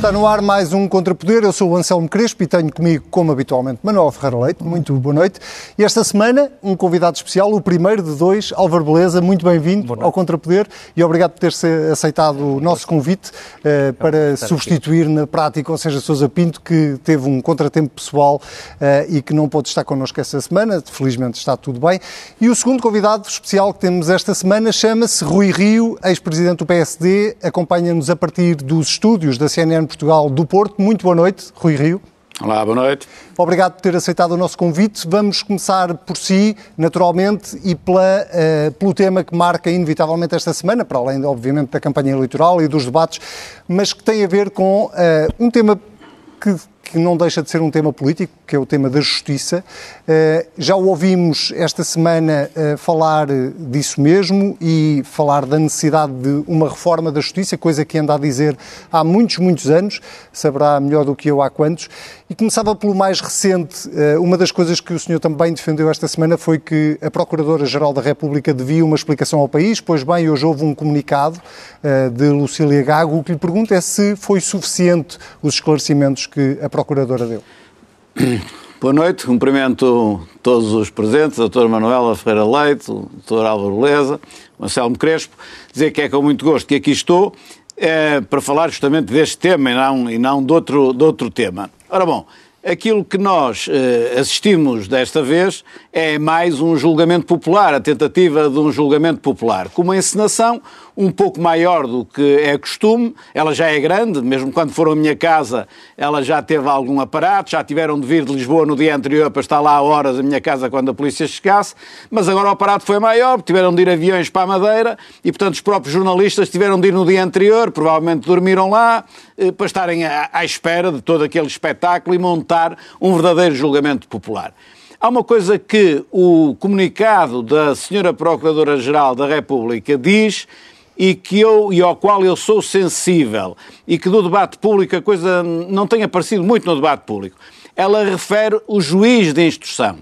Está no ar mais um Contrapoder. Eu sou o Anselmo Crespo e tenho comigo, como habitualmente, Manuel Ferreira Leite. Muito boa noite. E esta semana, um convidado especial, o primeiro de dois, Álvaro Beleza. Muito bem-vindo ao Contrapoder e obrigado por ter aceitado o nosso convite uh, para substituir aqui. na prática, ou seja, Sousa Pinto, que teve um contratempo pessoal uh, e que não pôde estar connosco esta semana. Felizmente está tudo bem. E o segundo convidado especial que temos esta semana chama-se Rui Rio, ex-presidente do PSD. Acompanha-nos a partir dos estúdios da CNN Portugal do Porto. Muito boa noite, Rui Rio. Olá, boa noite. Obrigado por ter aceitado o nosso convite. Vamos começar por si, naturalmente, e pela, uh, pelo tema que marca inevitavelmente esta semana, para além, obviamente, da campanha eleitoral e dos debates, mas que tem a ver com uh, um tema que que não deixa de ser um tema político, que é o tema da justiça. Eh, já o ouvimos esta semana eh, falar disso mesmo e falar da necessidade de uma reforma da justiça, coisa que anda a dizer há muitos, muitos anos, saberá melhor do que eu há quantos. E começava pelo mais recente. Eh, uma das coisas que o senhor também defendeu esta semana foi que a Procuradora-Geral da República devia uma explicação ao país. Pois bem, hoje houve um comunicado de Lucília Gago. O que lhe pergunto é se foi suficiente os esclarecimentos que a Procuradora deu. Boa noite, cumprimento todos os presentes, a doutora Manuela Ferreira Leite, o doutor Álvaro Beleza, o Crespo, dizer que é com muito gosto que aqui estou é, para falar justamente deste tema e não, e não de, outro, de outro tema. Ora bom, aquilo que nós eh, assistimos desta vez é mais um julgamento popular, a tentativa de um julgamento popular, com uma encenação um pouco maior do que é costume. Ela já é grande, mesmo quando foram à minha casa, ela já teve algum aparato, já tiveram de vir de Lisboa no dia anterior para estar lá a horas a minha casa quando a polícia chegasse, mas agora o aparato foi maior, tiveram de ir aviões para a Madeira e, portanto, os próprios jornalistas tiveram de ir no dia anterior, provavelmente dormiram lá, eh, para estarem à espera de todo aquele espetáculo e montar um verdadeiro julgamento popular. Há uma coisa que o comunicado da Senhora Procuradora-Geral da República diz e, que eu, e ao qual eu sou sensível e que do debate público a coisa não tem aparecido muito no debate público. Ela refere o juiz de instrução.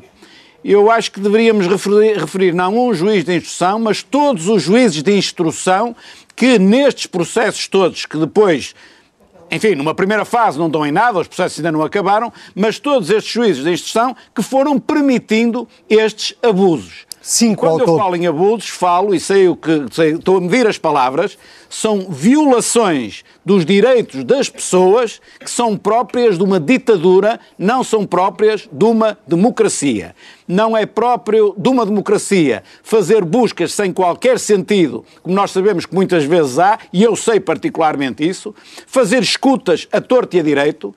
Eu acho que deveríamos referir, referir não um juiz de instrução, mas todos os juízes de instrução que nestes processos todos que depois enfim, numa primeira fase não dão em nada, os processos ainda não acabaram, mas todos estes juízes de instrução que foram permitindo estes abusos. Cinco Quando eu falo em abusos, falo, e sei o que sei, estou a medir as palavras, são violações dos direitos das pessoas que são próprias de uma ditadura, não são próprias de uma democracia. Não é próprio de uma democracia fazer buscas sem qualquer sentido, como nós sabemos que muitas vezes há, e eu sei particularmente isso, fazer escutas a torto e a direito,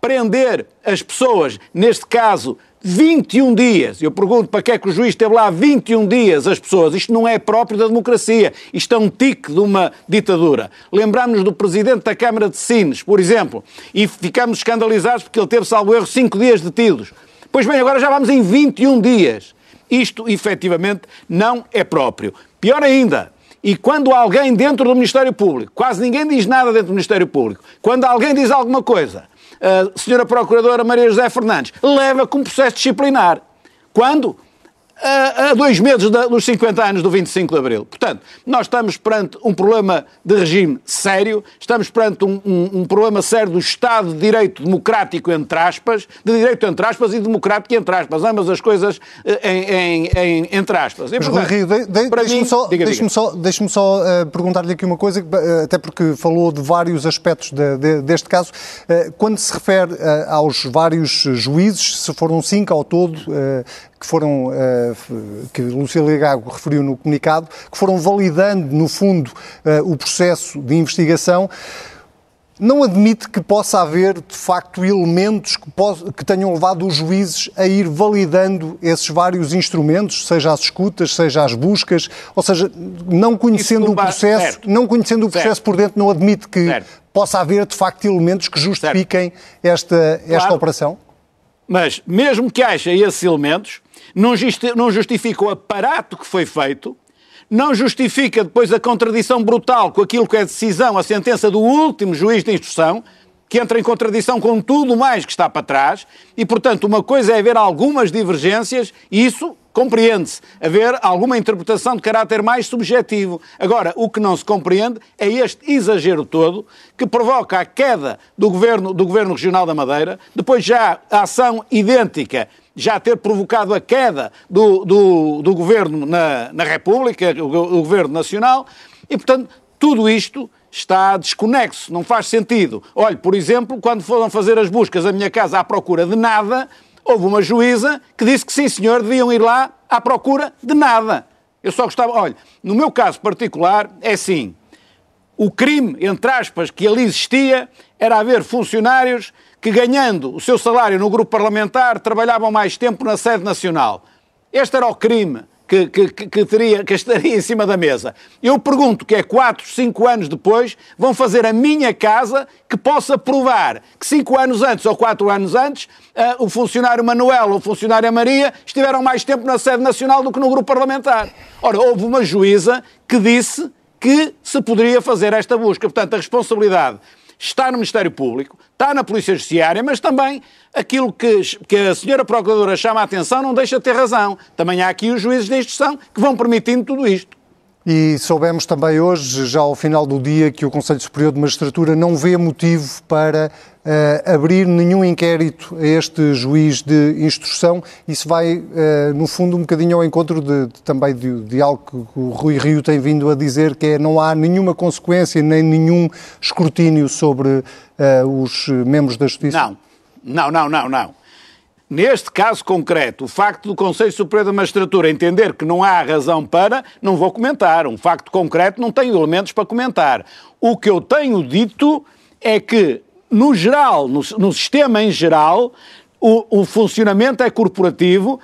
prender as pessoas, neste caso 21 dias. Eu pergunto para que é que o juiz esteve lá 21 dias as pessoas. Isto não é próprio da democracia. Isto é um tique de uma ditadura. Lembramos-nos do presidente da Câmara de Sines, por exemplo, e ficamos escandalizados porque ele teve, salvo erro, 5 dias detidos. Pois bem, agora já vamos em 21 dias. Isto, efetivamente, não é próprio. Pior ainda, e quando alguém dentro do Ministério Público, quase ninguém diz nada dentro do Ministério Público, quando alguém diz alguma coisa, a senhora Procuradora Maria José Fernandes leva com processo disciplinar. Quando? A, a dois meses da, dos 50 anos do 25 de Abril. Portanto, nós estamos perante um problema de regime sério, estamos perante um, um, um, problema sério do Estado de Direito democrático, entre aspas, de direito entre aspas e democrático entre aspas, ambas as coisas eh, em, em, em, entre aspas. Mas, portanto, Rio, de, de, deixe-me só, deixe só, deixe só uh, perguntar-lhe aqui uma coisa, uh, até porque falou de vários aspectos de, de, deste caso. Uh, quando se refere aos vários juízes, se foram cinco ao todo, que foram, eh, que Lucília Gago referiu no comunicado, que foram validando, no fundo, eh, o processo de investigação, não admite que possa haver, de facto, elementos que, que, tenham levado os juízes a ir validando esses vários instrumentos, seja as escutas, seja as buscas, ou seja, não conhecendo o processo, certo. não conhecendo o processo certo. por dentro, não admite que certo. possa haver, de facto, elementos que justifiquem esta, esta claro. operação? Mas, mesmo que haja esses elementos, não, justifica o aparato que foi feito, não justifica depois a contradição brutal com aquilo que é a decisão, a sentença do último juiz de instrução, que entra em contradição com tudo mais que está para trás, e, portanto, uma coisa é haver algumas divergências, e isso compreende-se, haver alguma interpretação de caráter mais subjetivo. Agora, o que não se compreende é este exagero todo que provoca a queda do governo, do governo regional da Madeira, depois já a ação idêntica já ter provocado a queda do, do, do governo na, na República, o, o governo nacional, e, portanto, tudo isto está desconexo, não faz sentido. Olhe, por exemplo, quando foram fazer as buscas à minha casa à procura de nada, houve uma juíza que disse que sim, senhor, deviam ir lá à procura de nada. Eu só gostava, olha, no meu caso particular, é assim. O crime, entre aspas, que ali existia era haver funcionários que, ganhando o seu salário no grupo parlamentar, trabalhavam mais tempo na sede nacional. Este era o crime que, que, que, teria, que estaria em cima da mesa. Eu pergunto que é 4, 5 anos depois vão fazer a minha casa que possa provar que 5 anos antes ou 4 anos antes uh, o funcionário Manuel ou o funcionário Maria estiveram mais tempo na sede nacional do que no grupo parlamentar. Ora, houve uma juíza que disse que se poderia fazer esta busca. Portanto, a responsabilidade está no Ministério Público, está na Polícia Judiciária, mas também aquilo que, que a senhora Procuradora chama a atenção não deixa de ter razão. Também há aqui os juízes de instrução que vão permitindo tudo isto. E soubemos também hoje, já ao final do dia, que o Conselho Superior de Magistratura não vê motivo para uh, abrir nenhum inquérito a este juiz de instrução. Isso vai, uh, no fundo, um bocadinho ao encontro de, de, também de, de, algo que o Rui Rio tem vindo a dizer, que é não há nenhuma consequência nem nenhum escrutínio sobre uh, os membros da Justiça. Não, não, não, não, não. Neste caso concreto, o facto do Conselho Superior da Magistratura entender que não há razão para, não vou comentar. Um facto concreto não tenho elementos para comentar. O que eu tenho dito é que, no geral, no, no sistema em geral, o, o funcionamento é corporativo,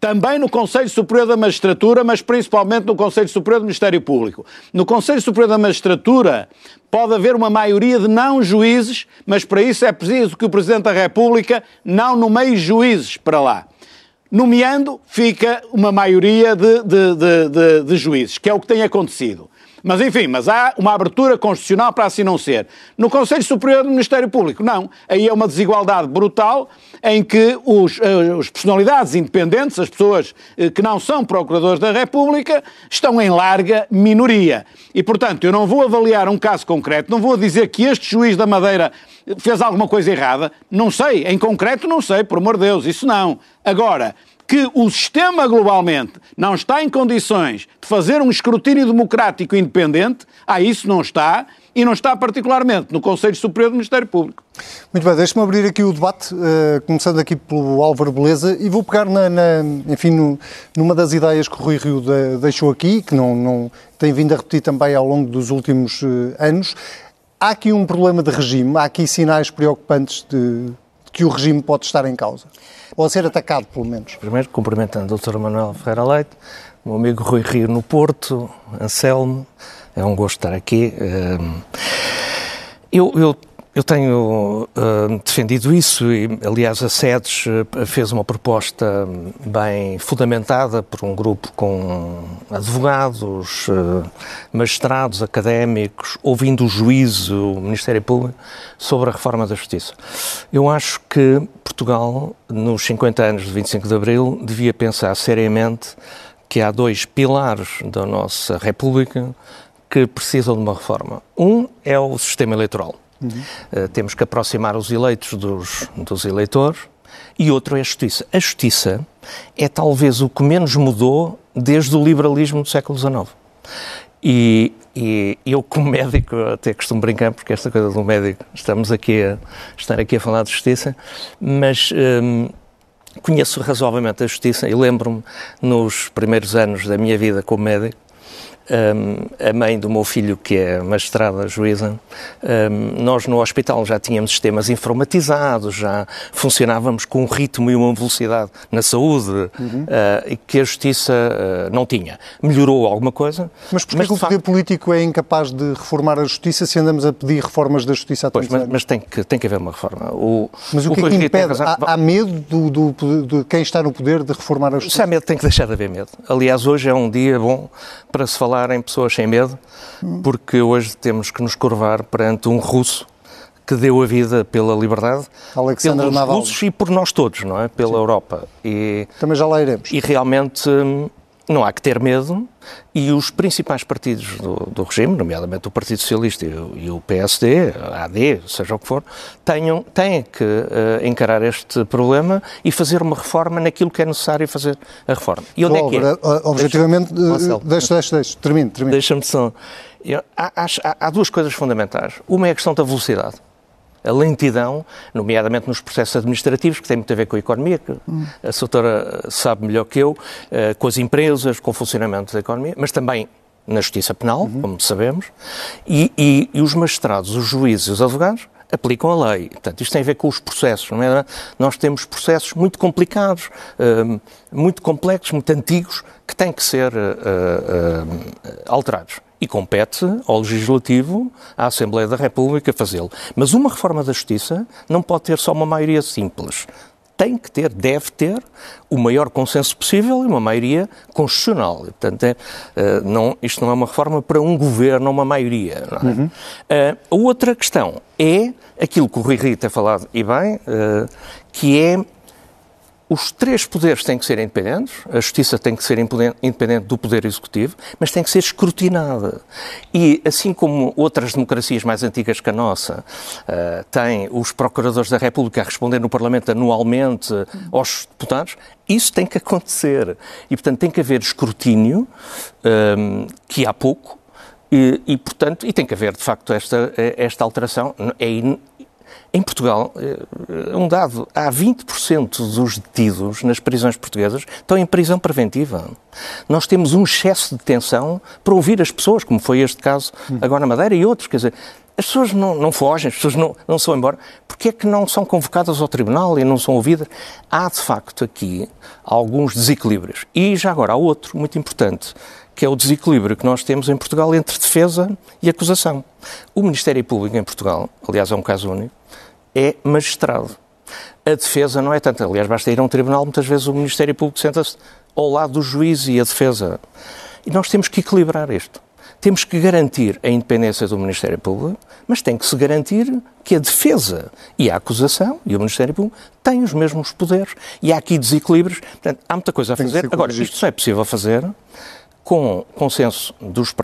também no Conselho Superior da Magistratura, mas principalmente no Conselho Superior do Ministério Público. No Conselho Superior da Magistratura pode haver uma maioria de não juízes, mas para isso é preciso que o Presidente da República não nomeie juízes para lá. Nomeando, fica uma maioria de, de, de, de juízes, que é o que tem acontecido. Mas enfim, mas há uma abertura constitucional para assim não ser. No Conselho Superior do Ministério Público, não. Aí é uma desigualdade brutal em que os, eh, personalidades independentes, as pessoas eh, que não são procuradores da República, estão em larga minoria. E, portanto, eu não vou avaliar um caso concreto, não vou dizer que este juiz da Madeira fez alguma coisa errada. Não sei, em concreto não sei, por amor de Deus, isso não. Agora, que o sistema globalmente não está em condições de fazer um escrutínio democrático independente, a isso não está, e não está particularmente no Conselho Superior do Ministério Público. Muito bem, deixe-me abrir aqui o debate, uh, começando aqui pelo Álvaro Beleza, e vou pegar, na, na enfim, no, numa das ideias que o Rui Rio de, deixou aqui, que não, não tem vindo a repetir também ao longo dos últimos uh, anos. Há aqui um problema de regime, há aqui sinais preocupantes de, de que o regime pode estar em causa ou a ser atacado, pelo menos. Primeiro, cumprimentando o Dr. Manuel Ferreira Leite, o meu amigo Rui Rio no Porto, Anselmo, é um gosto estar aqui. Ehm, eu, eu eu tenho uh, defendido isso e, aliás, a SEDES uh, fez uma proposta bem fundamentada por um grupo com advogados, uh, magistrados, académicos, ouvindo o juízo, o Ministério Público, sobre a reforma da Justiça. Eu acho que Portugal, nos 50 anos de 25 de Abril, devia pensar seriamente que há dois pilares da nossa República que precisam de uma reforma. Um é o sistema eleitoral Uhum. Uh, temos que aproximar os eleitos dos, dos eleitores. E outro é a justiça. A justiça é talvez o que menos mudou desde o liberalismo do século XIX. E, e, eu, como médico, até costumo brincar, porque esta coisa do médico, estamos aqui a estar aqui a falar de justiça, mas hum, conheço razoavelmente a justiça e lembro-me, nos primeiros anos da minha vida como médico, um, a mãe do meu filho, que é magistrada, juíza, um, nós no hospital já tínhamos sistemas informatizados, já funcionávamos com um ritmo e uma velocidade na saúde uhum. uh, que a justiça uh, não tinha. Melhorou alguma coisa. Mas porquê que o poder político é incapaz de reformar a justiça se andamos a pedir reformas da justiça há Pois, mas, mas, tem, que, tem que haver uma reforma. O, mas o, o que é que impede? Há, há, medo do, do, de quem está no poder de reformar a justiça? Se há medo, tem que deixar de haver medo. Aliás, hoje é um dia bom para se falar em pessoas sem medo, porque hoje temos que nos curvar perante um russo que deu a vida pela liberdade, Alexandre pelos Naval. russos e por nós todos, não é? Pela Europa. E, Também já lá iremos. e realmente hum, não há que ter medo e os principais partidos do, do regime, nomeadamente o Partido Socialista e o, e o PSD, a AD, seja o que for, tenham, têm que eh, encarar este problema e fazer uma reforma naquilo que é necessário fazer a reforma. E onde é que é? Álvaro, eh, objetivamente, Deixa- deixa, deixa, termine, termine. Deixa-me só. Eu- há, há- há duas coisas fundamentais. Uma é a questão da velocidade. A lentidão, nomeadamente nos processos administrativos, que tem muito a ver com a economia, que a doutora sabe melhor que eu, eh, com as empresas, com o funcionamento da economia, mas também na justiça penal, como sabemos, e, e- e os magistrados, os juízes e os advogados aplicam a lei. Portanto, isto tem a ver com os processos, não é? Nós temos processos muito complicados, hum, muito complexos, muito antigos, que têm que ser eh, eh, alterados. E compete ao Legislativo, à Assembleia da República, fazê-lo. Mas uma reforma da Justiça não pode ter só uma maioria simples. Tem que ter, deve ter, o maior consenso possível e uma maioria constitucional. Portanto, é, eh, não, isto não é uma reforma para um governo, uma maioria. é? Eh, a outra questão é aquilo que o Rui Rio tem falado, e bem, eh, que é os três poderes têm que ser independentes, a justiça tem que ser independente do poder executivo, mas tem que ser escrutinada. E assim como outras democracias mais antigas que a nossa eh, têm os procuradores da República a responder no Parlamento anualmente aos deputados, isso tem que acontecer. E, portanto, tem que haver escrutínio, ehm, que há pouco, e, e, portanto, e tem que haver, de facto, esta, esta alteração. É in- em Portugal, eh, um dado, há 20% dos detidos nas prisões portuguesas estão em prisão preventiva. Nós temos um excesso de detenção para ouvir as pessoas, como foi este caso agora na Madeira e outros. Quer dizer, as pessoas não, não fogem, as pessoas não, não se vão embora. Porquê é que não são convocadas ao tribunal e não são ouvidas? Há, de facto, aqui alguns desequilíbrios. E já agora há outro muito importante, que é o desequilíbrio que nós temos em Portugal entre defesa e acusação. O Ministério Público em Portugal, aliás é um caso único, é magistrado. A defesa não é tanto. Aliás, basta ir a um tribunal, muitas vezes o Ministério Público senta-se ao lado do juiz e a defesa. E nós temos que equilibrar isto. Temos que garantir a independência do Ministério Público, mas tem que se garantir que a defesa e a acusação e o Ministério Público têm os mesmos poderes. E há aqui desequilíbrios. Portanto, há muita coisa a fazer. Agora, isto só é possível fazer com consenso dos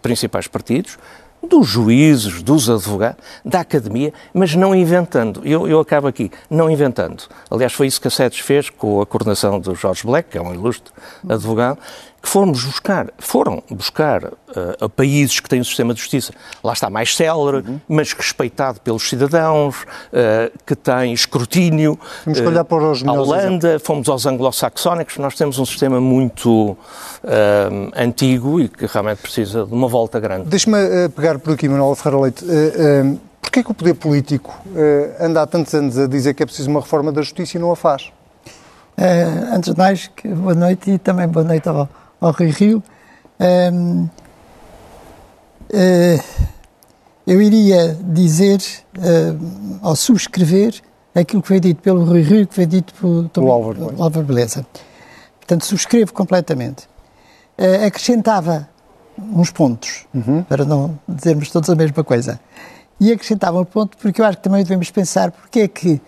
principais partidos, dos juízes, dos advogados, da academia, mas não inventando. Eu, eu acabo aqui, não inventando. Aliás, foi isso que a SEDES fez com a coordenação do Jorge Black, que é um ilustre advogado, que fomos buscar, foram buscar eh, a países que têm um sistema de justiça, lá está mais célere, mas respeitado pelos cidadãos, eh, que tem escrutínio. Temos que eh, olhar para os a melhores Holanda, fomos aos anglo-saxónicos, nós temos um sistema muito eh, antigo e que realmente precisa de uma volta grande. Deixe-me eh, pegar por aqui, Manuel Ferreira Leite. Uh, Porquê que o poder político eh, anda há tantos anos a dizer que é preciso uma reforma da justiça e não a faz? Eh, antes de mais, que boa noite e também boa noite ao, ao Rui Rio. Ehm, eh, eu iria dizer, eh, ao subscrever, aquilo que foi dito pelo Rui Rio e que foi dito pelo, Pelo Álvaro Álvaro Beleza. Portanto, subscrevo completamente. Eh, acrescentava uns pontos, para não dizermos todos a mesma coisa. E acrescentava um ponto porque eu acho que também devemos pensar porque é que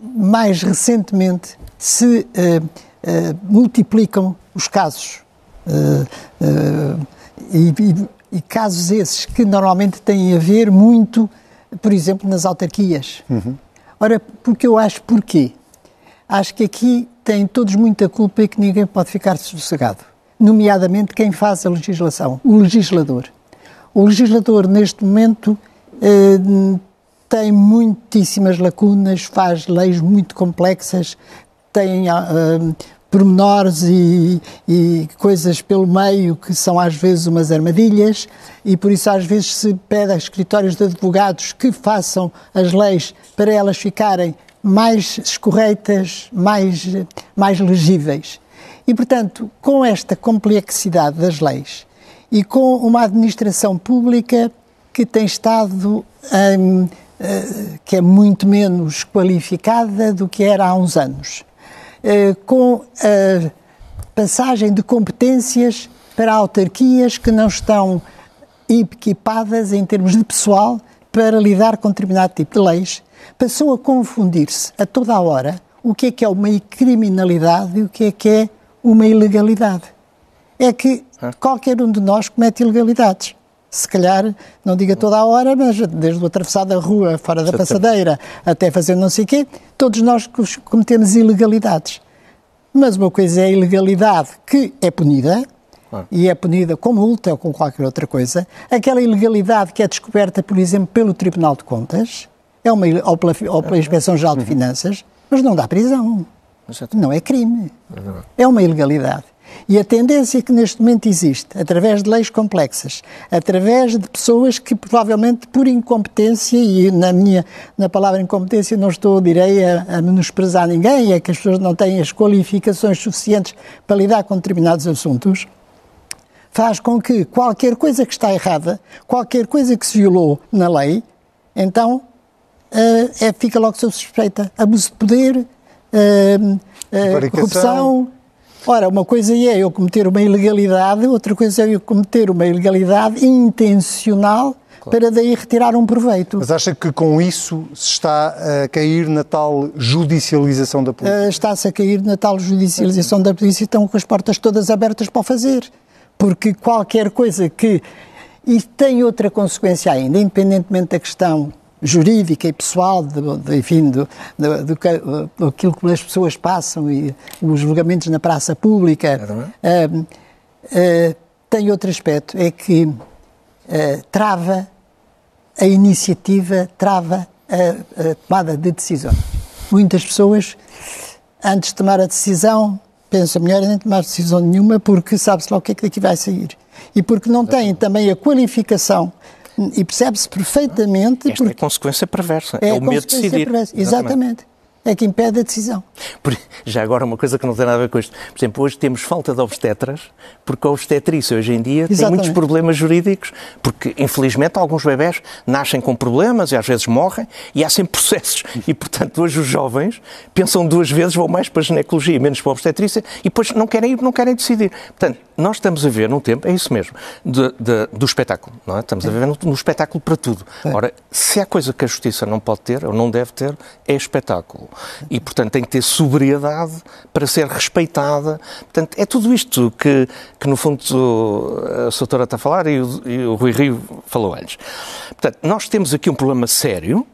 mais recentemente se eh, eh, multiplicam os casos. Eh, eh, e, e- e casos esses que normalmente têm a ver muito, por exemplo, nas autarquias. Ora, porque eu acho porquê? Acho que aqui têm todos muita culpa e que ninguém pode ficar sossegado. Nomeadamente quem faz a legislação, o legislador. O legislador, neste momento, eh, tem muitíssimas lacunas, faz leis muito complexas, tem ah, ah, pormenores e, e coisas pelo meio que são às vezes umas armadilhas e por isso às vezes se pede a escritórios de advogados que façam as leis para elas ficarem mais escorreitas, mais, mais legíveis. E, portanto, com esta complexidade das leis e com uma administração pública que tem estado, eh, que é muito menos qualificada do que era há uns anos, eh, com a passagem de competências para autarquias que não estão equipadas em termos de pessoal para lidar com determinado tipo de leis, passou a confundir-se a toda a hora o que é que é uma criminalidade e o que é que é uma ilegalidade. É que qualquer um de nós comete ilegalidades. Se calhar, não diga toda a hora, mas desde o atravessar da rua, fora da passadeira, até fazer não sei o quê, todos nós cometemos ilegalidades. Mas uma coisa é a ilegalidade que é punida, e é punida com multa ou com qualquer outra coisa. Aquela ilegalidade que é descoberta, por exemplo, pelo Tribunal de Contas, é uma, ou, pela, ou pela Inspeção Geral de uhum. Finanças, mas não dá prisão. Não é crime. É uma ilegalidade. E a tendência que neste momento existe, através de leis complexas, através de pessoas que provavelmente por incompetência, e na minha na palavra incompetência não estou, direi, a, a menosprezar ninguém, é que as pessoas não têm as qualificações suficientes para lidar com determinados assuntos, faz com que qualquer coisa que está errada, qualquer coisa que se violou na lei, então uh, é, fica logo sob suspeita. Abuso de poder, uh, uh, corrupção. Ora, uma coisa é eu cometer uma ilegalidade, outra coisa é eu cometer uma ilegalidade intencional claro. para daí retirar um proveito. Mas acha que com isso se está a cair na tal judicialização da polícia? Está-se a cair na tal judicialização da polícia e estão com as portas todas abertas para o fazer. Porque qualquer coisa que. E tem outra consequência ainda, independentemente da questão jurídica e pessoal, de, de, enfim, do, do, aquilo que as pessoas passam e os julgamentos na praça pública, uh, uh, tem outro aspecto, é que uh, trava a iniciativa, trava a, a, tomada de decisão. Muitas pessoas, antes de tomar a decisão, pensam melhor em nem tomar decisão nenhuma porque sabe-se lá o que é que daqui vai sair. E porque não têm também a qualificação e percebe-se perfeitamente. Esta porque... é a consequência perversa, é, é o medo de decidir. Perversa. Exatamente. Exatamente é que impede a decisão. Já agora, uma coisa que não tem nada a ver com isto. Por exemplo, hoje temos falta de obstetras, porque a obstetrícia hoje em dia Exatamente. tem muitos problemas jurídicos, porque infelizmente alguns bebés nascem com problemas e às vezes morrem, e há sempre processos. E portanto, hoje os jovens pensam duas vezes, vão mais para a ginecologia, menos para a obstetrícia, e depois não querem ir, não querem decidir. Portanto, nós estamos a ver num tempo, é isso mesmo, de, de, do espetáculo, não é? Estamos a ver no, no espetáculo para tudo. Ora, se há coisa que a justiça não pode ter, ou não deve ter, é espetáculo e, portanto, tem que ter sobriedade para ser respeitada. Portanto, é tudo isto que, que no fundo, a doutora está a falar e o, e o Rui Rio falou antes. Portanto, nós temos aqui um problema sério,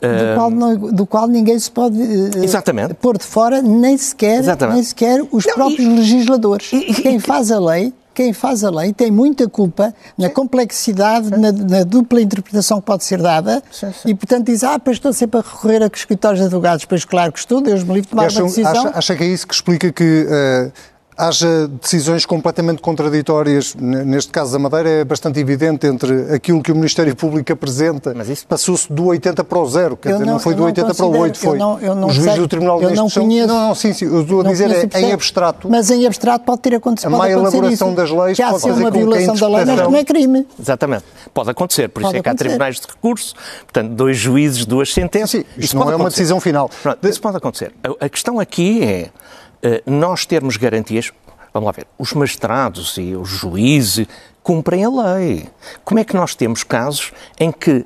do qual, não, do qual, ninguém se pode uh, Exatamente. pôr de fora, nem sequer, nem sequer os não, próprios e, legisladores. E, Quem faz a lei quem faz a lei tem muita culpa na complexidade, na, na, dupla interpretação que pode ser dada sim, sim. e, portanto, diz, ah, pois estou sempre a recorrer a escritórios de advogados. Pois, claro que estou, Deus me livre de tomar uma decisão. Acha, acha, que é isso que explica que... Uh haja decisões completamente contraditórias. Neste caso da Madeira é bastante evidente entre aquilo que o Ministério Público apresenta. Mas isso passou-se do 80 para o zero, quer eu dizer, não, não foi do 80 para o 8, foi. Eu não, eu não o juiz sei, do Tribunal de Justiça. Não, conheço, não, não, sim, sim, eu estou a dizer é em abstrato. Mas em abstrato pode ter acontecido. A má elaboração isso. das leis pode fazer uma violação da lei, mas não é crime. Exatamente. Pode acontecer, por isso pode é que há tribunais de recurso, portanto, dois juízes, duas sentenças. Sim, sim. Isto não é uma decisão final. Pronto, isso pode acontecer. A questão aqui é nós termos garantias, Vamos lá ver. Os magistrados e os juízes cumprem a lei. Como é que nós temos casos em que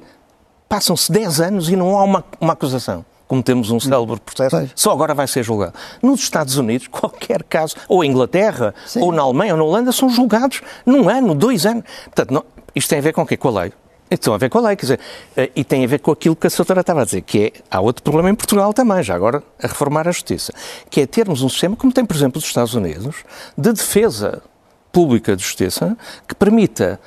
passam-se 10 anos e não há uma, uma acusação? como temos um célebre processo, só agora vai ser julgado. Nos Estados Unidos, qualquer caso, ou em Inglaterra, Sim. ou na Alemanha, ou na Holanda, são julgados num ano, dois anos. Portanto, não, isto tem a ver com o quê? Com a lei. Então, a ver com a lei, quer dizer, eh, e tem a ver com aquilo que a doutora estava a dizer, que é, há outro problema em Portugal também, já agora, a reformar a justiça, que é termos um sistema, como tem, por exemplo, os Estados Unidos, de defesa pública de justiça, que permita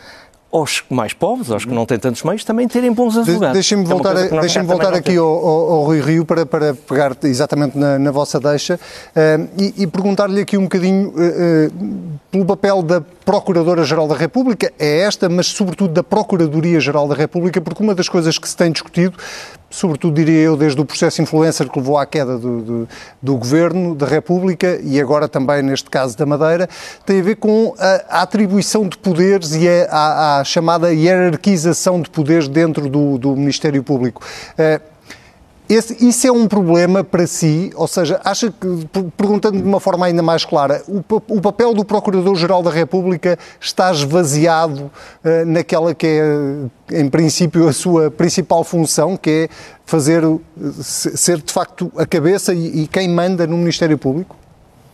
aos mais pobres, aos que não têm tantos meios, também terem bons advogados. Deixem-me voltar, é deixem voltar aqui ao, ao, ao, Rui Rio para, para pegar exatamente na, na vossa deixa uh, e, e perguntar-lhe aqui um bocadinho uh, uh, pelo papel da Procuradora-Geral da República, é esta, mas sobretudo da Procuradoria-Geral da República, porque uma das coisas que se tem discutido sobretudo diria eu, desde o processo influencer que levou à queda do, do, do, governo da República e agora também neste caso da Madeira, tem a ver com a, a atribuição de poderes e a, a, a, chamada hierarquização de poderes dentro do, do Ministério Público. Uh, esse, isso é um problema para si? Ou seja, acha que, perguntando de uma forma ainda mais clara, o, o papel do Procurador-Geral da República está esvaziado uh, naquela que é, em princípio, a sua principal função, que é fazer, ser de facto a cabeça e, e quem manda no Ministério Público?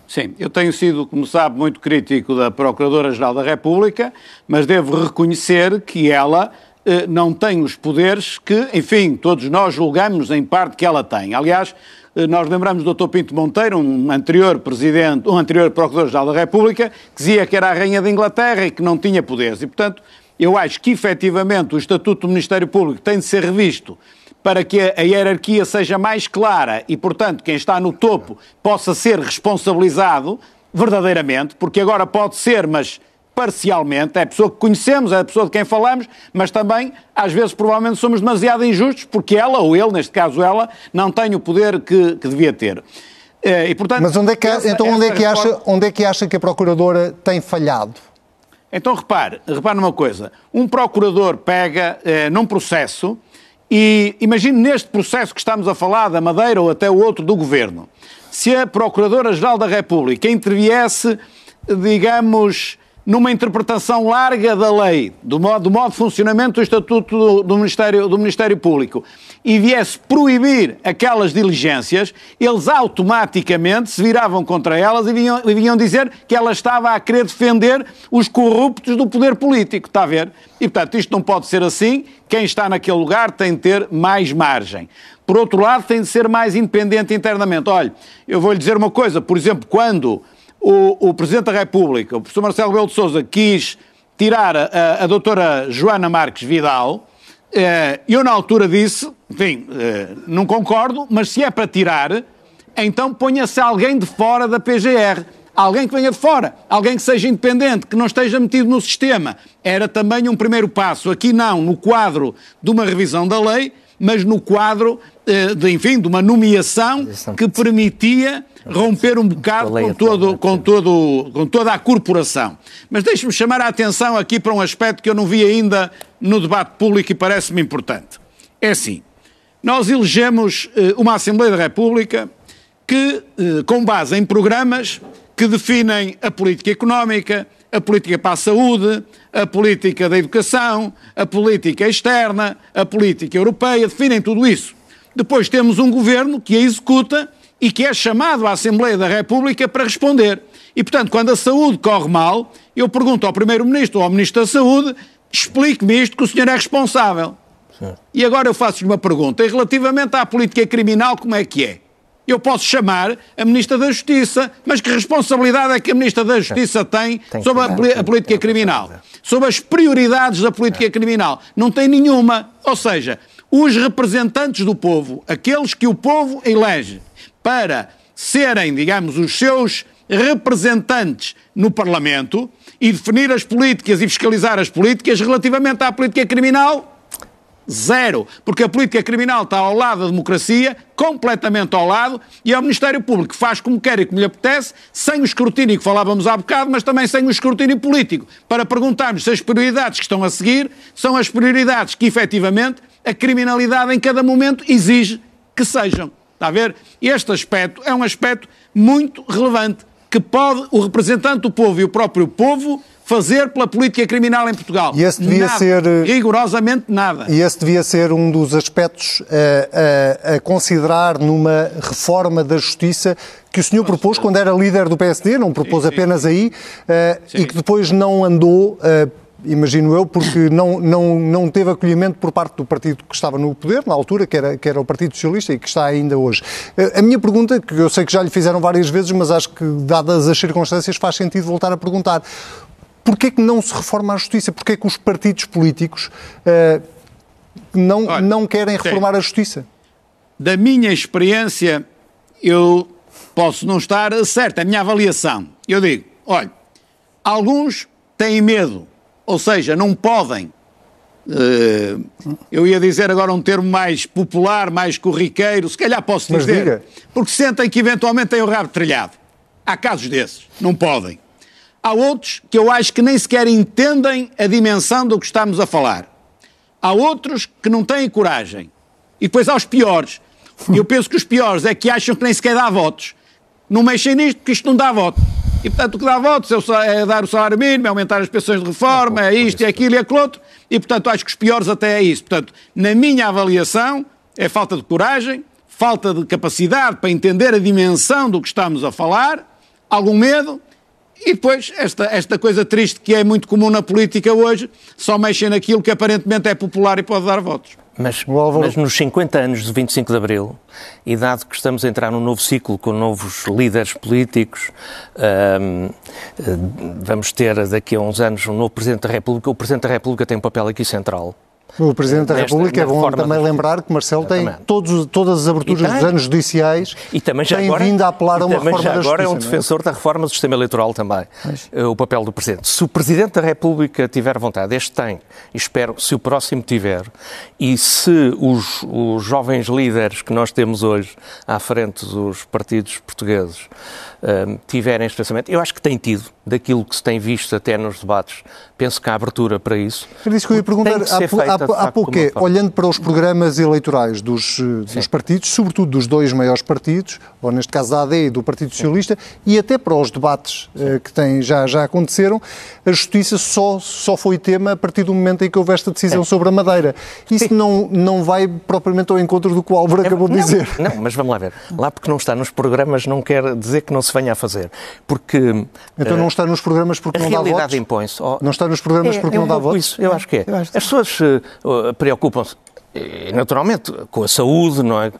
Sim, eu tenho sido, como sabe, muito crítico da Procuradora-Geral da República, mas devo reconhecer que ela não tem os poderes que, enfim, todos nós julgamos em parte que ela tem. Aliás, eh, nós lembramos do Dr. Pinto Monteiro, um anterior presidente, um anterior Procurador-Geral da República, que dizia que era a Rainha da Inglaterra e que não tinha poderes. E, portanto, eu acho que efetivamente o Estatuto do Ministério Público tem de ser revisto para que a hierarquia seja mais clara e, portanto, quem está no topo possa ser responsabilizado verdadeiramente, porque agora pode ser, mas parcialmente, é a pessoa que conhecemos, é a pessoa de quem falamos, mas também, às vezes, provavelmente somos demasiado injustos, porque ela, ou ele, neste caso ela, não tem o poder que, que devia ter. Eh, e, portanto, mas onde é que, essa, então onde é, que acha, onde é que acha que a Procuradora tem falhado? Então repare, repare numa coisa, um procurador pega eh, num processo e imagine neste processo que estamos a falar, da Madeira ou até o outro do Governo, se a Procuradora-Geral da República interviesse, digamos, numa interpretação larga da lei, do modo, do modo de funcionamento do Estatuto do, do, Ministério, do Ministério Público, e viesse proibir aquelas diligências, eles automaticamente se viravam contra elas e vinham, e vinham dizer que ela estava a querer defender os corruptos do poder político, está a ver? E, portanto, isto não pode ser assim. Quem está naquele lugar tem de ter mais margem. Por outro lado, tem de ser mais independente internamente. Olha, eu vou lhe dizer uma coisa, por exemplo, quando o, o Presidente da República, o professor Marcelo Rebelo de Sousa, quis tirar a, a doutora Joana Marques Vidal, eh, eu na altura disse, enfim, eh, não concordo, mas se é para tirar, então ponha-se alguém de fora da PGR. Alguém que venha de fora, alguém que seja independente, que não esteja metido no sistema. Era também um primeiro passo. Aqui não, no quadro de uma revisão da lei, mas no quadro, eh, de, enfim, de uma nomeação que permitia romper um bocado com, todo, com, todo, com toda a corporação. Mas deixe-me chamar a atenção aqui para um aspecto que eu não vi ainda no debate público e parece-me importante. É assim, nós elegemos eh, uma Assembleia da República que, eh, com base em programas que definem a política económica, a política para a saúde, a política da educação, a política externa, a política europeia, definem tudo isso. Depois temos um governo que a executa e que é chamado à Assembleia da República para responder. E, portanto, quando a saúde corre mal, eu pergunto ao Primeiro-Ministro ou ao Ministro da Saúde, explique-me isto que o senhor é responsável. Sim. E agora eu faço-lhe uma pergunta. E relativamente à política criminal, como é que é? Eu posso chamar a Ministra da Justiça, mas que responsabilidade é que a Ministra da Justiça tem, tem sobre a, a, política criminal? Sobre as prioridades da política é. criminal? Não tem nenhuma. Ou seja, os representantes do povo, aqueles que o povo elege para serem, digamos, os seus representantes no Parlamento e definir as políticas e fiscalizar as políticas relativamente à política criminal, Zero. Porque a política criminal está ao lado da democracia, completamente ao lado, e é o Ministério Público faz como quer e como lhe apetece, sem o escrutínio que falávamos há bocado, mas também sem o escrutínio político, para perguntarmos se as prioridades que estão a seguir são as prioridades que efetivamente a criminalidade em cada momento exige que sejam. Está a ver? Este aspecto é um aspecto muito relevante que pode o representante do povo e o próprio povo fazer pela política criminal em Portugal. E esse devia nada, ser eh, rigorosamente nada. E esse devia ser um dos aspectos a, a, a considerar numa reforma da justiça que o senhor propôs quando era líder do PSD, não propôs sim, sim, apenas aí, uh, e que depois não andou. Uh, imagino eu, porque não, não, não teve acolhimento por parte do partido que estava no poder, na altura, que era, que era o Partido Socialista e que está ainda hoje. A minha pergunta, que eu sei que já lhe fizeram várias vezes, mas acho que, dadas as circunstâncias, faz sentido voltar a perguntar. Porquê que não se reforma a justiça? Porquê que os partidos políticos uh, não, Olha, não querem reformar a justiça? Da minha experiência, eu posso não estar certo, é a minha avaliação. Eu digo, olha, alguns têm medo, ou seja, não podem. Uh, eu ia dizer agora um termo mais popular, mais corriqueiro, se calhar posso dizer, porque sentem que eventualmente têm o rabo trilhado. Há casos desses, não podem. Há outros que eu acho que nem sequer entendem a dimensão do que estamos a falar. Há outros que não têm coragem. E depois há os piores. E eu penso que os piores é que acham que nem sequer dá votos. Não mexem nisto porque isto não dá voto. E, portanto, o que dá votos é, dar o salário mínimo, é aumentar as pensões de reforma, é isto, é aquilo e aquilo outro. E, portanto, acho que os piores até é isso. Portanto, na minha avaliação, é falta de coragem, falta de capacidade para entender a dimensão do que estamos a falar, algum medo, e depois esta, esta coisa triste que é muito comum na política hoje, só mexem naquilo que aparentemente é popular e pode dar votos. Mas, mas, nos 50 anos de 25 de Abril, e dado que estamos a entrar num novo ciclo com novos líderes políticos, um, vamos ter daqui a uns anos um novo Presidente da República. O Presidente da República tem um papel aqui central. O Presidente da República, é bom também lembrar que Marcelo tem todos, todas as aberturas dos anos judiciais, e também já tem agora, vindo a apelar a uma reforma já da agora é um defensor é? da reforma do sistema eleitoral também, Mas... Eh, o papel do Presidente. Se o Presidente da República tiver vontade, este tem, e espero, se o próximo tiver, e se os, os jovens líderes que nós temos hoje à frente dos partidos portugueses tiverem este pensamento, eu acho que tem tido, daquilo que se tem visto até nos debates, penso que há abertura para isso. Era isso que eu ia perguntar há, há, pouco, é, olhando para os programas eleitorais dos, eh, dos partidos, sobretudo dos dois maiores partidos, ou neste caso da AD e do Partido Socialista, e até para os debates uh, que têm, já, já aconteceram, a justiça só, só foi tema a partir do momento em que houve esta decisão é. sobre a Madeira. Isso não, não vai propriamente ao encontro do que o Álvaro é, acabou de dizer. Não, mas vamos lá ver. Lá porque não está nos programas não quer dizer que não se venha a fazer. Porque... Então não está nos programas porque não dá votos? A realidade impõe-se. Oh, não está nos programas é, porque não dá votos? Isso, eu acho que é. As pessoas uh, preocupam-se naturalmente, com a saúde, não é?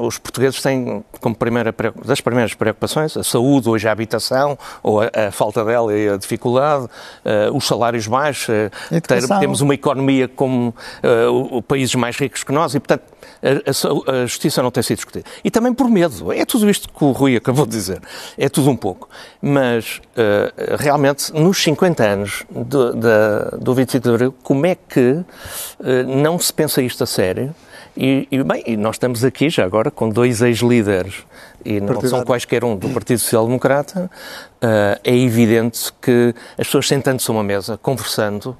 Os portugueses têm como primeira das primeiras preocupações a saúde, hoje a habitação, ou a, a falta dela e a dificuldade, uh, os salários baixos, uh, ter, temos uma economia como uh, países mais ricos que nós e, portanto, a, a, a, justiça não tem sido discutida. E também por medo. É tudo isto que o Rui acabou de dizer. É tudo um pouco. Mas, realmente, nos 50 anos do, da, do 25 de Abril, como é que não se pensa isto a sério? E, e, bem, e nós estamos aqui já agora com dois ex-líderes, e não são quaisquer um do Partido Social Democrata, uh, é evidente que as pessoas sentando-se a uma mesa, conversando,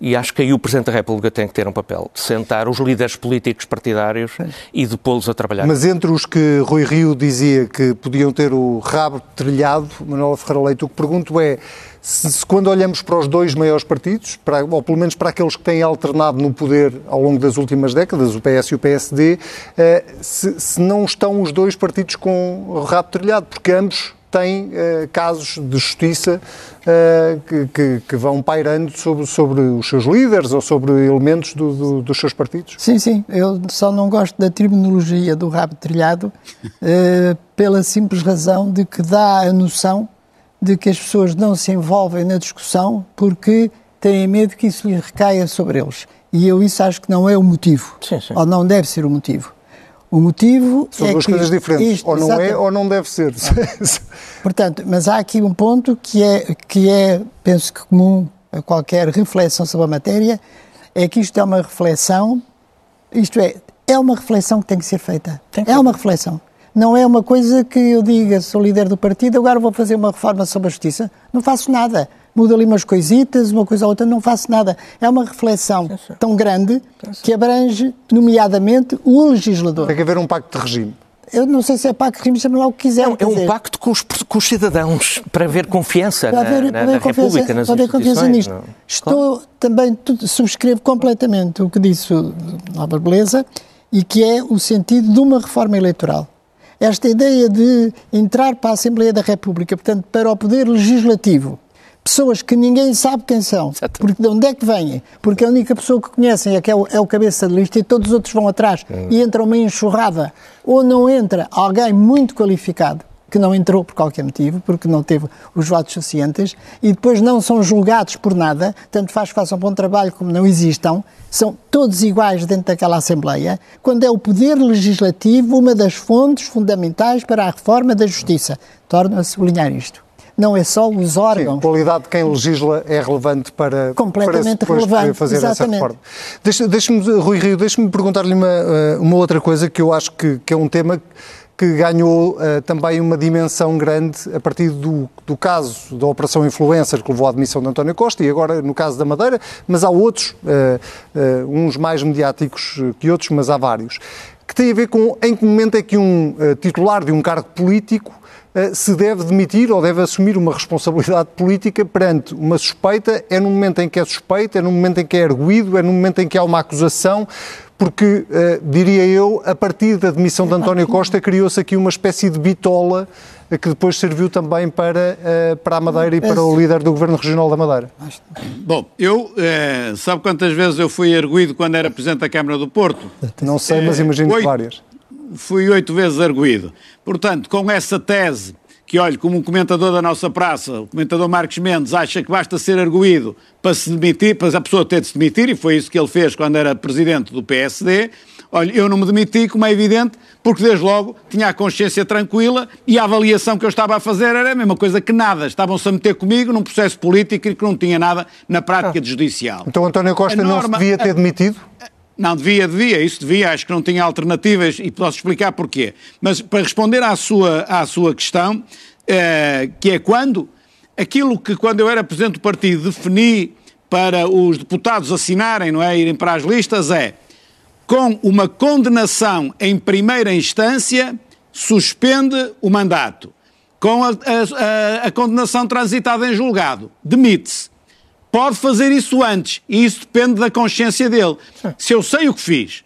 e acho que aí o Presidente da República tem que ter um papel, de sentar os líderes políticos partidários e de pô-los a trabalhar. Mas entre os que Rui Rio dizia que podiam ter o rabo trilhado, Manuel Ferreira Leite, o que pergunto é se, se, quando olhamos para os dois maiores partidos, para, ou pelo menos para aqueles que têm alternado no poder ao longo das últimas décadas, o PS e o PSD, eh, se, se não estão os dois partidos com o rabo trilhado, porque ambos têm uh, casos de justiça uh, que, que, que, vão pairando sobre, sobre os seus líderes ou sobre elementos do, do, dos seus partidos? Sim, sim. Eu só não gosto da terminologia do rabo trilhado uh, pela simples razão de que dá a noção de que as pessoas não se envolvem na discussão porque têm medo que isso lhes recaia sobre eles. E eu isso acho que não é o motivo. Sim, sim. Ou não deve ser o motivo. O motivo São é duas coisas isto, diferentes. Isto, ou não é ou não deve ser. Portanto, mas há aqui um ponto que é, que é, penso que comum a qualquer reflexão sobre a matéria, é que isto é uma reflexão, isto é, é uma reflexão que tem que ser feita. Que é uma reflexão. Não é uma coisa que eu diga, sou líder do partido, agora vou fazer uma reforma sobre a justiça. Não faço nada. Mudo ali umas coisitas, uma coisa ou outra, não faço nada. É uma reflexão tão grande que abrange, nomeadamente, o legislador. Tem que haver um pacto de regime. Eu não sei se é pacto de regime, chama lá o que quiser. Não, é um pacto com os, com os, cidadãos, para haver confiança para haver, na, na, na República, nas para haver confiança nisto. Não. Estou claro. também, tudo, subscrevo completamente o que disse o Nova Beleza, e que é o sentido de uma reforma eleitoral esta ideia de entrar para a Assembleia da República, portanto, para o Poder Legislativo, pessoas que ninguém sabe quem são, porque de onde é que vêm, porque a única pessoa que conhecem é, que é, o, é o cabeça de lista e todos os outros vão atrás hum. e entra uma enxurrada, ou não entra alguém muito qualificado, que não entrou por qualquer motivo, porque não teve os votos suficientes, e depois não são julgados por nada, tanto faz que façam bom trabalho como não existam, são todos iguais dentro daquela Assembleia, quando é o Poder Legislativo uma das fontes fundamentais para a reforma da Justiça. Torno a sublinhar isto não é só os órgãos. Sim, a qualidade de quem legisla é relevante para, Completamente para relevante, fazer exatamente. essa reforma. Deixa-me, Rui Rio, deixe-me perguntar-lhe uma, eh, uma outra coisa que eu acho que, que é um tema que ganhou uh, também uma dimensão grande a partir do, do caso da Operação Influencer que levou à admissão de António Costa e agora no caso da Madeira, mas há outros, uh, uns mais mediáticos que outros, mas há vários, que têm a ver com em que momento é que um titular de um cargo político se deve demitir ou deve assumir uma responsabilidade política perante uma suspeita, é no momento em que é suspeita, é no momento em que é arguído, é no momento em que há uma acusação, porque, uh, diria eu, a partir da demissão de António Costa criou-se aqui uma espécie de bitola uh, que depois serviu também para, uh, para a Madeira e para o líder do Governo Regional da Madeira. Bom, eu, sabe quantas vezes eu fui arguído quando era Presidente da Câmara do Porto? Não sei, mas imagino que várias. Fui oito vezes arguído. Portanto, com essa tese que, olha, como um comentador da nossa praça, o comentador Marcos Mendes, acha que basta ser arguído para se demitir, para a pessoa ter de se demitir, e foi isso que ele fez quando era presidente do PSD. Olha, eu não me demiti, como é evidente, porque desde logo tinha a consciência tranquila e a avaliação que eu estava a fazer era a mesma coisa que nada. Estavam-se a meter comigo num processo político e que não tinha nada na prática ah. judicial. Então António Costa norma, não se devia ter demitido? Não, devia, devia, isso devia, acho que não tinha alternativas e posso explicar porquê. Mas para responder à sua, à sua questão, eh, que é quando aquilo que quando eu era presidente do partido defini para os deputados assinarem, não é, irem para as listas, é com uma condenação em primeira instância, suspende o mandato. Com a, a, a condenação transitada em julgado, demite-se pode fazer isso antes e isso depende da consciência dele. Se eu sei o que fiz,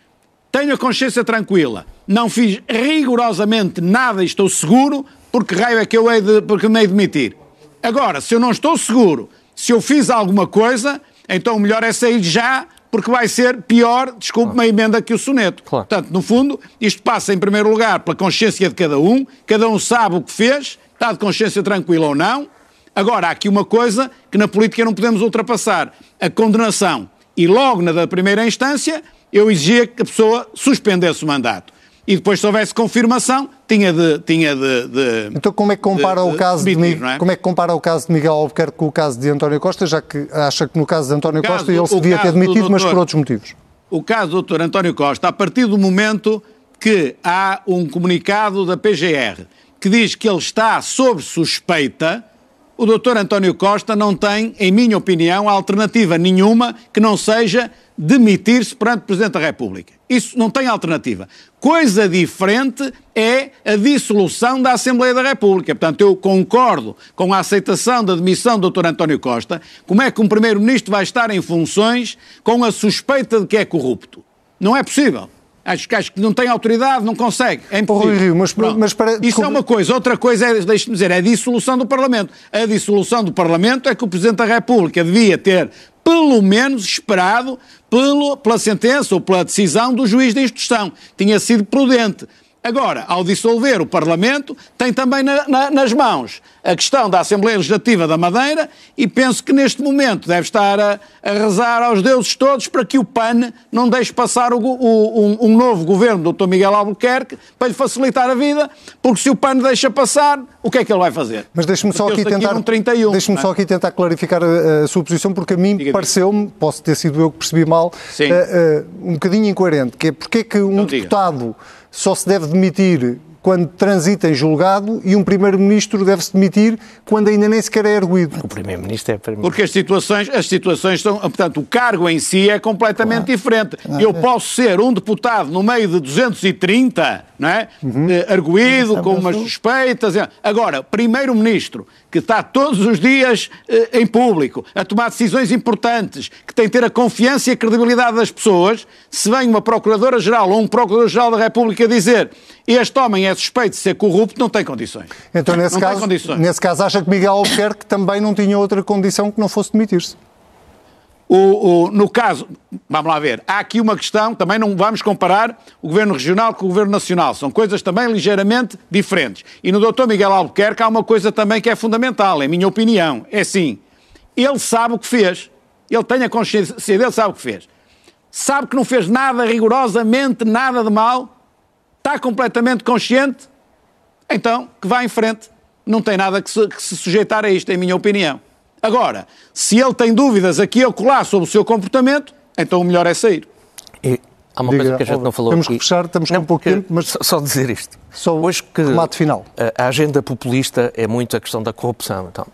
tenho a consciência tranquila, não fiz rigorosamente nada e estou seguro, porque raio é que eu hei de, porque me hei de demitir. Agora, se eu não estou seguro, se eu fiz alguma coisa, então o melhor é sair já, porque vai ser pior, desculpe-me a emenda que o soneto. Claro. Portanto, no fundo, isto passa em primeiro lugar pela consciência de cada um, cada um sabe o que fez, está de consciência tranquila ou não, Agora, há aqui uma coisa que na política não podemos ultrapassar: a condenação. E logo na primeira instância, eu exigia que a pessoa suspendesse o mandato. E depois, se houvesse confirmação, tinha de. Tinha de, de então, como é que compara de, o caso de, de é? como é que compara o caso de Miguel Albuquerque com o caso de António Costa, já que acha que no caso de António caso, Costa ele se devia ter demitido, mas por outros motivos? O caso do doutor António Costa, a partir do momento que há um comunicado da PGR que diz que ele está sob suspeita o doutor António Costa não tem, em minha opinião, alternativa nenhuma que não seja demitir-se perante o Presidente da República. Isso não tem alternativa. Coisa diferente é a dissolução da Assembleia da República. Portanto, eu concordo com a aceitação da demissão do Dr. António Costa. Como é que um Primeiro-Ministro vai estar em funções com a suspeita de que é corrupto? Não é possível. Acho, acho que não tem autoridade, não consegue. É impossível. Rio, mas, mas para... Isso é uma coisa. Outra coisa é, deixe-me dizer, é a dissolução do Parlamento. A dissolução do Parlamento é que o Presidente da República devia ter, pelo menos, esperado pelo, pela sentença ou pela decisão do juiz de instrução. Tinha sido prudente. Agora, ao dissolver o Parlamento, tem também na, na, nas mãos a questão da Assembleia Legislativa da Madeira e penso que neste momento deve estar a, a rezar aos deuses todos para que o PAN não deixe passar o, o, um, um, novo governo do Dr. Miguel Albuquerque para lhe facilitar a vida, porque se o PAN deixa passar, o que é que ele vai fazer? Mas deixe-me só aqui tentar, deixe-me é? só aqui tentar clarificar a, a sua posição, porque a mim pareceu-me, posso ter sido eu que percebi mal, uh, uh, um bocadinho incoerente, que é porque é que um então deputado só se deve demitir quando transita em julgado e um Primeiro-Ministro deve-se demitir quando ainda nem sequer é erguido. O Primeiro-Ministro é Primeiro Porque as situações, as situações são. Portanto, o cargo em si é completamente claro. diferente. Eu posso ser um deputado no meio de 230, não é? Uhum. Uh, arguído, com umas suspeitas. É. Agora, Primeiro-Ministro, que está todos os dias uh, em público, a tomar decisões importantes, que tem que ter a confiança e a credibilidade das pessoas, se vem uma Procuradora-Geral ou um Procurador-Geral da República dizer este homem é suspeito de ser corrupto, não tem condições. Então, nesse, não caso, nesse caso, acha que Miguel Albuquerque também não tinha outra condição que não fosse demitir-se? O, o, no caso, vamos lá ver, há aqui uma questão, também não vamos comparar o Governo Regional com o Governo Nacional, são coisas também ligeiramente diferentes. E no Dr. Miguel Albuquerque há uma coisa também que é fundamental, em minha opinião, é assim, ele sabe o que fez, ele tem a consciência dele, sabe o que fez. Sabe que não fez nada rigorosamente, nada de mal, está completamente consciente, então que vá em frente. Não tem nada que se, que se sujeitar a isto, em minha opinião. Agora, se ele tem dúvidas aqui ou colar sobre o seu comportamento, então o melhor é sair. E Há uma Diga, coisa que a gente não falou Temos aqui. que fechar, estamos com Não, um pouco tempo, mas Só, só dizer isto. Só Hoje que remate final. A, a agenda populista é muito a questão da corrupção. Então,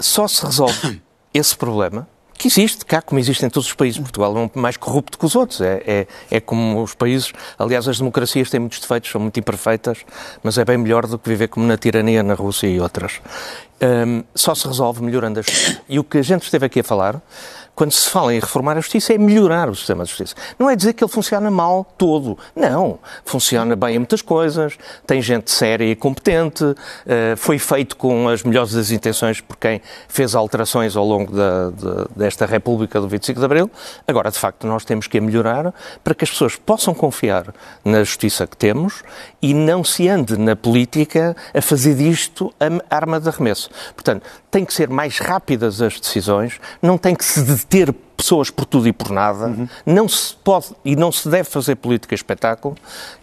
só se resolve esse problema, que existe cá, como existe em todos os países. Portugal é um mais corrupto que os outros. É, é, é como os países. Aliás, as democracias têm muitos defeitos, são muito imperfeitas, mas é bem melhor do que viver como na tirania na Rússia e outras. Hum, só se resolve melhorando a justiça. E o que a gente esteve aqui a falar, quando se fala em reformar a justiça, é melhorar o sistema de justiça. Não é dizer que ele funciona mal todo. Não. Funciona bem em muitas coisas, tem gente séria e competente, eh, foi feito com as melhores das intenções por quem fez alterações ao longo da, de- desta República do 25 de Abril. Agora, de facto, nós temos que a melhorar para que as pessoas possam confiar na justiça que temos e não se ande na política a fazer disto a arma de arremesso. Portanto, tem que ser mais rápidas as decisões, não tem que se deter pessoas por tudo e por nada, não se pode e não se deve fazer política espetáculo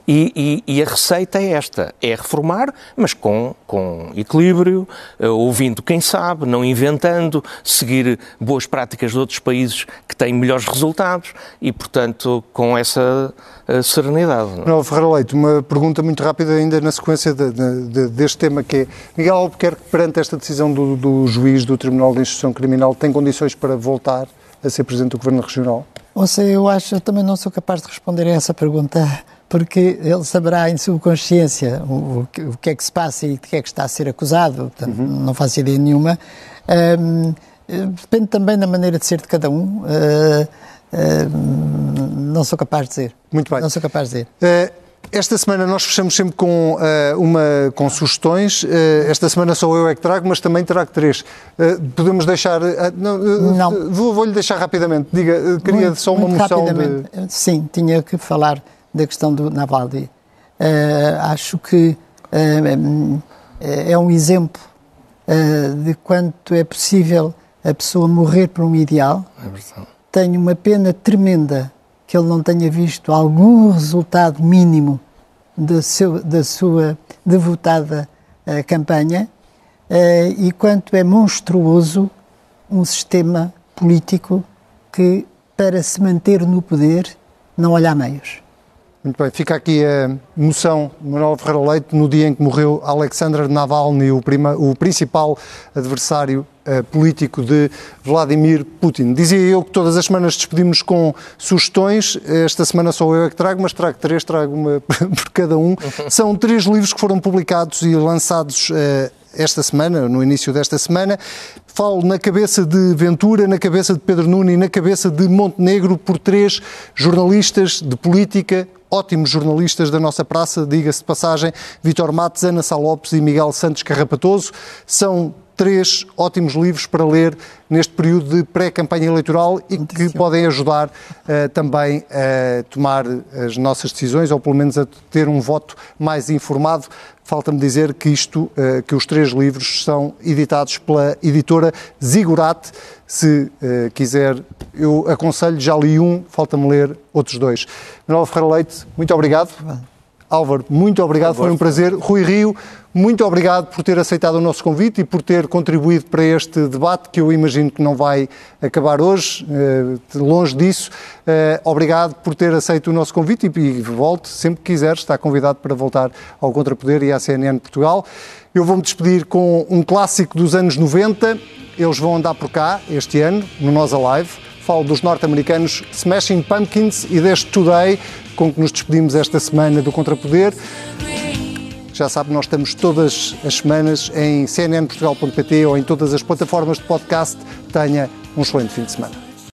e, e- e a receita é esta, é reformar, mas com, com equilíbrio, eh, ouvindo quem sabe, não inventando, seguir boas práticas de outros países que têm melhores resultados e, portanto, com essa eh, serenidade. é? Manuel Ferreira Leite, uma pergunta muito rápida ainda na sequência de- de- deste tema que é Miguel Albuquerque, perante esta decisão do, do juiz do Tribunal de Instrução Criminal, tem condições para voltar a ser Presidente do Governo Regional? Ou seja, eu acho, eu também não sou capaz de responder a essa pergunta, porque ele saberá em subconsciência o, o que- o que é que se passa e de que é que está a ser acusado, portanto, não faço ideia nenhuma. Ahm, eh, depende também da maneira de ser de cada um. Ah, ahm, não sou capaz de dizer. Muito bem. Não sou capaz de dizer. Eh, Esta semana nós fechamos sempre com, eh, uma, com sugestões. Eh, esta semana sou eu é que trago, mas também trago três. Eh, podemos deixar. não, Não. Vou, vou-lhe deixar rapidamente. Diga, queria Muito- só uma muito moção de. rapidamente. Sim, tinha que falar da questão do Navalny. Eh, acho que é um exemplo de quanto é possível a pessoa morrer por um ideal. É. Tenho uma pena tremenda que ele não tenha visto algum resultado mínimo da, seu, da sua devotada eh, campanha eh, e quanto é monstruoso um sistema político que, para se manter no poder, não olha a meios. Muito bem, fica aqui a moção de Manuel Ferreira Leite no dia em que morreu Alexander Navalny, o, prima- o principal adversário eh, político de Vladimir Putin. Dizia eu que todas as semanas despedimos com sugestões. Esta semana sou eu é que trago, mas trago três, trago uma por cada um. São três livros que foram publicados e lançados eh, esta semana, no início desta semana. Falo na cabeça de Ventura, na cabeça de Pedro Nuno e na cabeça de Montenegro por três jornalistas de política, ótimos jornalistas da nossa praça, diga-se de passagem, Vítor Matos, Ana Salopes e Miguel Santos Carrapatoso. São três ótimos livros para ler neste período de pré-campanha eleitoral e que podem ajudar eh, também a tomar as nossas decisões ou pelo menos a ter um voto mais informado. Falta-me dizer que isto, eh, que os três livros são editados pela editora Zigurate. Se eh, quiser, eu aconselho, já li um, falta-me ler outros dois. Manuel Ferreira Leite, muito obrigado. Álvaro, muito obrigado, foi um prazer. Rui Rio, muito obrigado por ter aceitado o nosso convite e por ter contribuído para este debate que eu imagino que não vai acabar hoje, eh, longe disso. Eh, Obrigado por ter aceito o nosso convite e, volte sempre que quiser, está convidado para voltar ao Contrapoder e à CNN Portugal. Eu vou-me despedir com um clássico dos anos 90. Eles vão andar por cá este ano, no Nós Alive. Falo dos norte-americanos Smashing Pumpkins e deste Today, com que nos despedimos esta semana do Contrapoder. Já sabe, nós estamos todas as semanas em cnnportugal.pt ou em todas as plataformas de podcast. Tenha um excelente fim de semana.